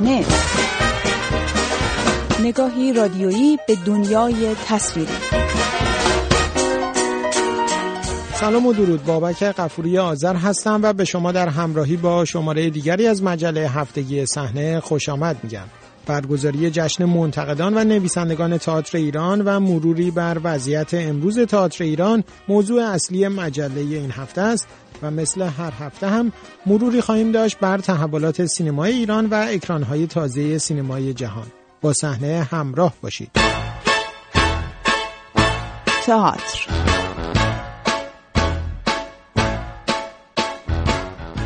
نت نگاهی رادیویی به دنیای تصویری. سلام و درود. بابک قفوری آذر هستم و به شما در همراهی با شماره دیگری از مجله هفتگی صحنه خوش آمد میگم. برگزاری جشن منتقدان و نویسندگان تئاتر ایران و مروری بر وضعیت امروز تئاتر ایران موضوع اصلی مجله این هفته است. و مثل هر هفته هم مروری خواهیم داشت بر تحولات سینمای ایران و اکرانهای تازه سینمای جهان. با صحنه همراه باشید. تئاتر.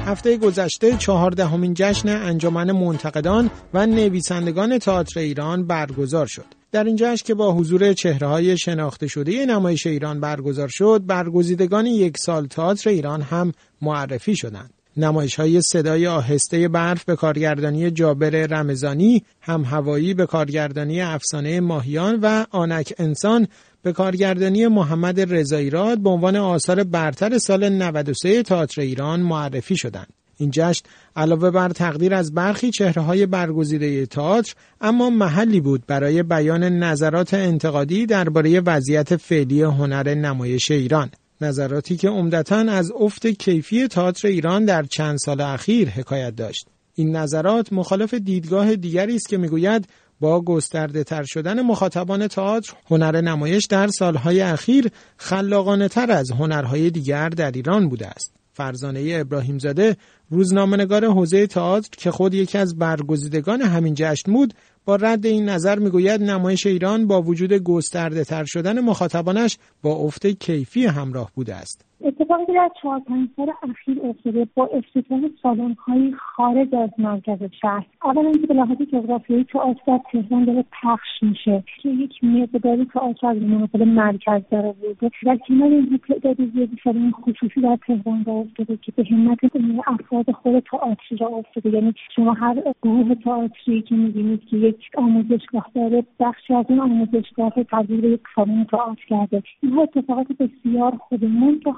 هفته گذشته چهاردهمین جشن انجمن منتقدان و نویسندگان تئاتر ایران برگزار شد. در این جشن که با حضور چهره های شناخته شده نمایش ایران برگزار شد، برگزیدگان یک سال تئاتر ایران هم معرفی شدند. نمایش های صدای آهسته برف به کارگردانی جابر رمزانی، هم هوایی به کارگردانی افسانه ماهیان و آنک انسان به کارگردانی محمد رضاییراد به عنوان آثار برتر سال 93 تئاتر ایران معرفی شدند. این جشن علاوه بر تقدیر از برخی چهره های برگزیده تئاتر اما محلی بود برای بیان نظرات انتقادی درباره وضعیت فعلی هنر نمایش ایران. نظراتی که عمدتا از افت کیفی تئاتر ایران در چند سال اخیر حکایت داشت. این نظرات مخالف دیدگاه دیگری است که می‌گوید با گسترده تر شدن مخاطبان تئاتر هنر نمایش در سالهای اخیر خلاقانه تر از هنرهای دیگر در ایران بوده است. فرزانه ابراهیم زاده روزنامه‌نگار حوزه تئاتر که خود یکی از برگزیدگان همین جشن بود با رد این نظر می‌گوید نمایش ایران با وجود گسترده تر شدن مخاطبانش با افت کیفی همراه بوده است. اتفاقی که در چهار پنج سال اخیر افتاده با افتتاح سالن‌های خارج از مرکز شهر اولا اینکه به لحاظ جغرافیایی تئاتر در تهران داره پخش میشه. که یک مقداری تئاتر از مناطق مرکز داره بوده در کنار این تعداد زیادی سالن خصوصی در تهران راه افتاده که به همت افراد خود تئاتری را افتاده. یعنی شما هر گروه تئاتری که می‌بینید که یک آموزشگاه داره بخشی از این آموزشگاه تبدیل یک سالن تئاتر کرده. اینها اتفاقات بسیار خوبه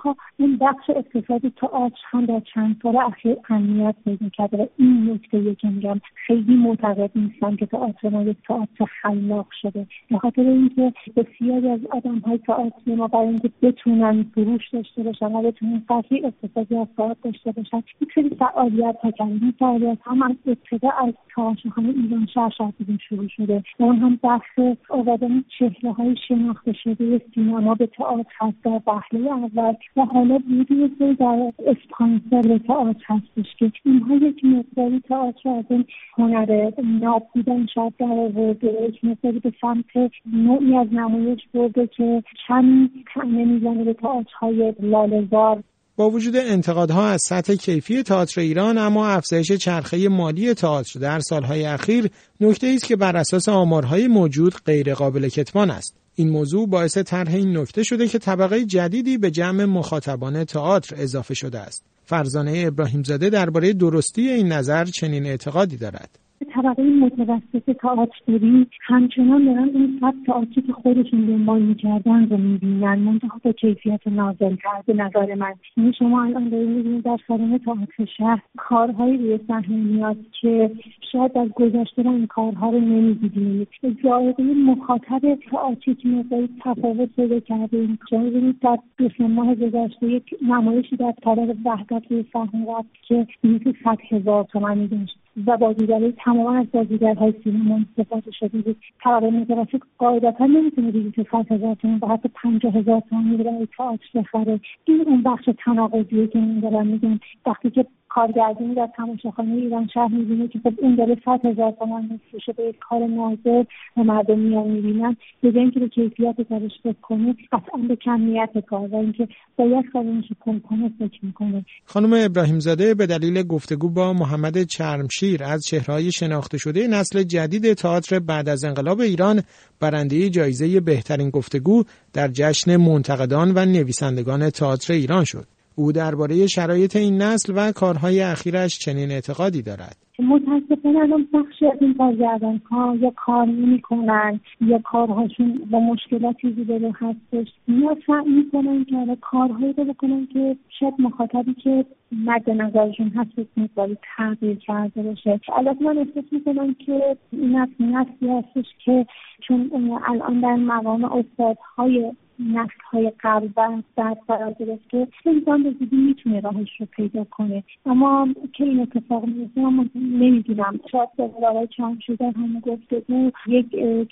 منتها این بخش اقتصادی تئاتر هم در چند سال اخیر اهمیت پیدا کرده و این نکته که میگم خیلی معتقد نیستم که تئاتر ما یک تئاتر خلاق شده. به خاطر اینکه بسیاری از آدم های تئاتر ما برای اینکه بتونن فروش داشته باشن و بتونن قضیه اقتصادی از تئاتر داشته باشن یک سری فعالیت ها کردن. این فعالیت هم از ابتدا از تئاترخانه ایران شهر شهر شروع شده. و اون هم بخش آوردن چهره های شناخته شده سینما به تئاتر هست. در وهله اول و حالا ویدیو در اسپانسر تئاتر هستش که اینها یک مقداری تئاتر از این هنر ناب بودن شاید در آورده یک مقداری به سمت نوعی از نمایش برده که کمی تنه می‌زنه به تئاترهای لالهزار. با وجود انتقادها از سطح کیفی تئاتر ایران اما افزایش چرخه مالی تئاتر در سالهای اخیر نکته است که بر اساس آمارهای موجود غیر قابل کتمان است. این موضوع باعث طرح این نکته شده که طبقه جدیدی به جمع مخاطبان تئاتر اضافه شده است. فرزانه ابراهیم زاده درباره درستی این نظر چنین اعتقادی دارد. طبقه متوسط تئاتری همچنان دارن اون سبک تئاتری که خودشون دنبال می‌کردن رو می‌بینن. منتها با کیفیت نازل به نظر من یعنی شما الان دارید می‌بینید در سالن تئاتر شهر کارهایی روی صحنه میاد که شاید از گذشته این کارها رو نمی‌دیدیم ذائقه مخاطب تئاتری که مقداری تفاوت پیدا کرده. شما ببینید در دو ماه گذشته یک نمایشی در طرف وحدت روی صحنه رفت که بیش صد هزار تومنی داشت. و بازیگرای تماما از بازیگرهای سینما استفاده شده بود. طبقه متوسط قاعدتا نمی‌تونه بلیط صد هزار تومن و حتی پنجاه هزار تومن برای تئاتر بخره. این اون بخش تناقضیه که من دارم میگم وقتی که کارگردانی در تماشاخانه ایران شهر می‌بینه که خب این داره صد هزار تومن میفروشه به یک کار نازل و مردم میان می‌بینن. به اینکه به کیفیت کارش فکر کنه قطعا به کمیت کار و اینکه باید کارش کن کنه فکر می‌کنه. خانم ابراهیم زاده به دلیل گفتگو با محمد چرمشیر از چهرهای شناخته شده نسل جدید تئاتر بعد از انقلاب ایران برنده جایزه بهترین گفتگو در جشن منتقدان و نویسندگان تئاتر ایران شد. او درباره شرایط این نسل و کارهای اخیرش چنین اعتقادی دارد. متاسفانه الان بخشی از این کارگردان ها یا کار نمی‌کنن یا کارهاشون با مشکلاتی رو هستش. یا سعی می‌کنن که کارهایی رو بکنن که شاید مخاطبی که مد نظرشون هست مقداری تغییر کرده باشه. البته من احساس می‌کنم که این نسلی هستش که چون الان در مقام استادهای نسل های قبل و بعد قرار گرفته انسان به زودی می‌تونه راهش رو پیدا کنه. اما که این اتفاق میفته اما نمی‌دونم. شاید به آقای چند شده همه گفته بود. یک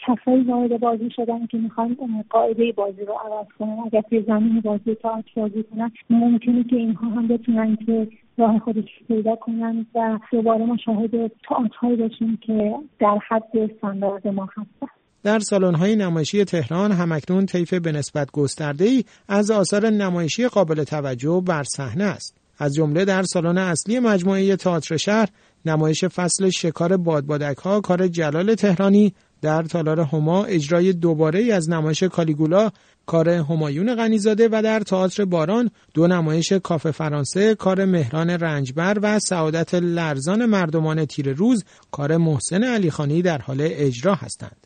کسایی وارد بازی شدن که می‌خوان قاعده بازی رو عوض کنن. اگر توی زمین بازی تا بازی کنن ممکنه که اینها هم بتونن که راه خودش پیدا کنن و دوباره ما شاهد تئاترهایی باشیم که در حد استاندارد ما هستن. در های نمایشی تهران همکنون طیف به نسبت ای از آثار نمایشی قابل توجه بر صحنه است. از جمله در سالن اصلی مجموعه تئاتر شهر نمایش فصل شکار بادبادک ها کار جلال تهرانی در تالار هما اجرای دوباره از نمایش کالیگولا کار همایون غنیزاده و در تئاتر باران دو نمایش کافه فرانسه کار مهران رنجبر و سعادت لرزان مردمان تیر روز کار محسن علیخانی در حال اجرا هستند.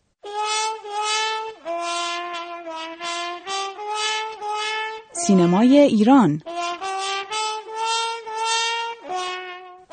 سینمای ایران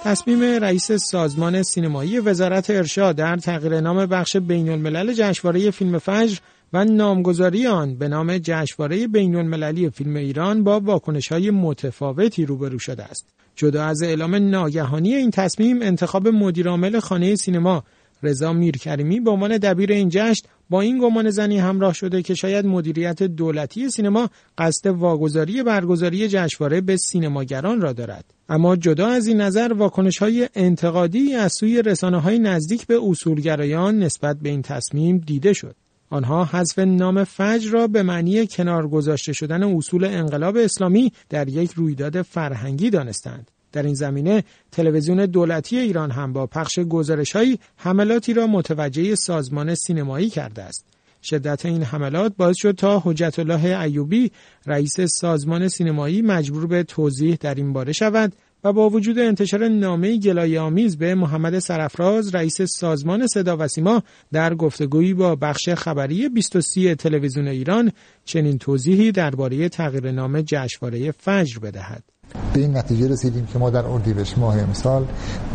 تصمیم رئیس سازمان سینمایی وزارت ارشاد در تغییر نام بخش بین الملل جشنواره فیلم فجر و نامگذاری آن به نام جشنواره بین المللی فیلم ایران با واکنش های متفاوتی روبرو شده است. جدا از اعلام ناگهانی این تصمیم انتخاب مدیرعامل خانه سینما رضا میرکریمی به عنوان دبیر این جشن با این گمان زنی همراه شده که شاید مدیریت دولتی سینما قصد واگذاری برگزاری جشنواره به سینماگران را دارد. اما جدا از این نظر واکنش های انتقادی از سوی رسانه های نزدیک به اصولگرایان نسبت به این تصمیم دیده شد. آنها حذف نام فجر را به معنی کنار گذاشته شدن اصول انقلاب اسلامی در یک رویداد فرهنگی دانستند. در این زمینه تلویزیون دولتی ایران هم با پخش گزارشهایی حملاتی را متوجه سازمان سینمایی کرده است. شدت این حملات باعث شد تا حجت الله ایوبی رئیس سازمان سینمایی مجبور به توضیح در این باره شود و با وجود انتشار نامه گلایه آمیز به محمد سرفراز رئیس سازمان صدا و سیما در گفتگویی با بخش خبری 23 تلویزیون ایران چنین توضیحی درباره تغییر نام جشنواره فجر بدهد. به این نتیجه رسیدیم که ما در اردیبهشت ماه امسال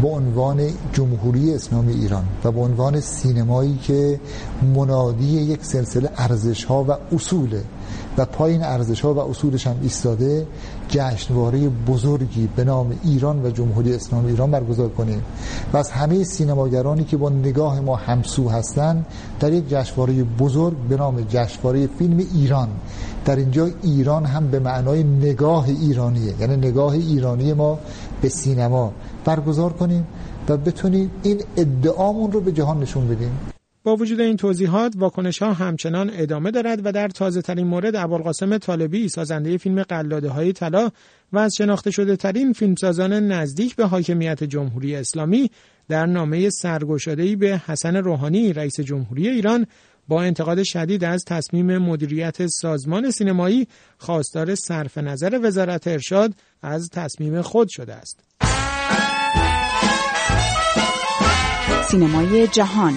به عنوان جمهوری اسلامی ایران و به عنوان سینمایی که منادی یک سلسله ارزش ها و اصوله و پایین ارزش ها و اصولش هم ایستاده جشنواره بزرگی به نام ایران و جمهوری اسلامی ایران برگزار کنیم. و از همه سینماگرانی که با نگاه ما همسو هستند در یک جشنواره بزرگ به نام جشنواره فیلم ایران در اینجا ایران هم به معنای نگاه ایرانیه. یعنی نگاه ایرانی ما به سینما برگزار کنیم و بتونیم این ادعامون رو به جهان نشون بدیم. با وجود این توضیحات واکنش ها همچنان ادامه دارد و در تازه ترین مورد ابوالقاسم طالبی سازنده فیلم قلاده های طلا و از شناخته شده ترین فیلمسازان نزدیک به حاکمیت جمهوری اسلامی در نامه سرگشاده به حسن روحانی رئیس جمهوری ایران با انتقاد شدید از تصمیم مدیریت سازمان سینمایی خواستار صرف نظر وزارت ارشاد از تصمیم خود شده است. سینمای جهان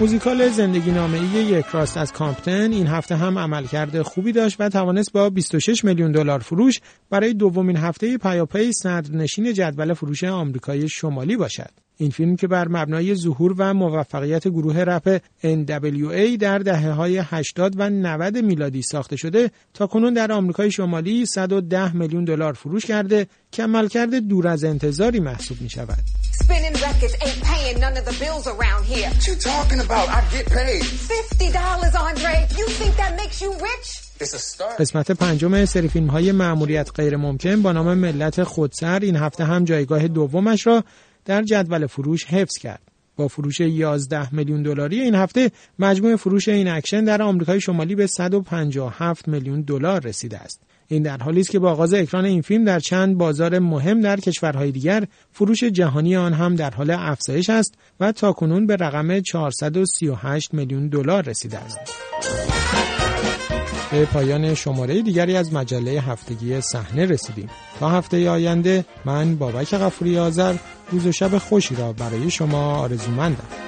موزیکال زندگی نامه یک راست از کامپتن این هفته هم عملکرد خوبی داشت و توانست با 26 میلیون دلار فروش برای دومین هفته پیاپی صدرنشین جدول فروش آمریکای شمالی باشد. این فیلم که بر مبنای ظهور و موفقیت گروه رپ NWA در دهه های 80 و 90 میلادی ساخته شده تا کنون در آمریکای شمالی 110 میلیون دلار فروش کرده که عملکرد دور از انتظاری محسوب می شود. قسمت پنجم سری فیلم های ماموریت غیر ممکن با نام ملت خودسر این هفته هم جایگاه دومش را در جدول فروش حفظ کرد. با فروش 11 میلیون دلاری این هفته مجموع فروش این اکشن در آمریکای شمالی به 157 میلیون دلار رسیده است. این در حالی است که با آغاز اکران این فیلم در چند بازار مهم در کشورهای دیگر فروش جهانی آن هم در حال افزایش است و تاکنون به رقم 438 میلیون دلار رسیده است. به پایان شماره دیگری از مجله هفتگی صحنه رسیدیم تا هفته آینده من بابک غفوری آذر روز و شب خوشی را برای شما آرزومندم.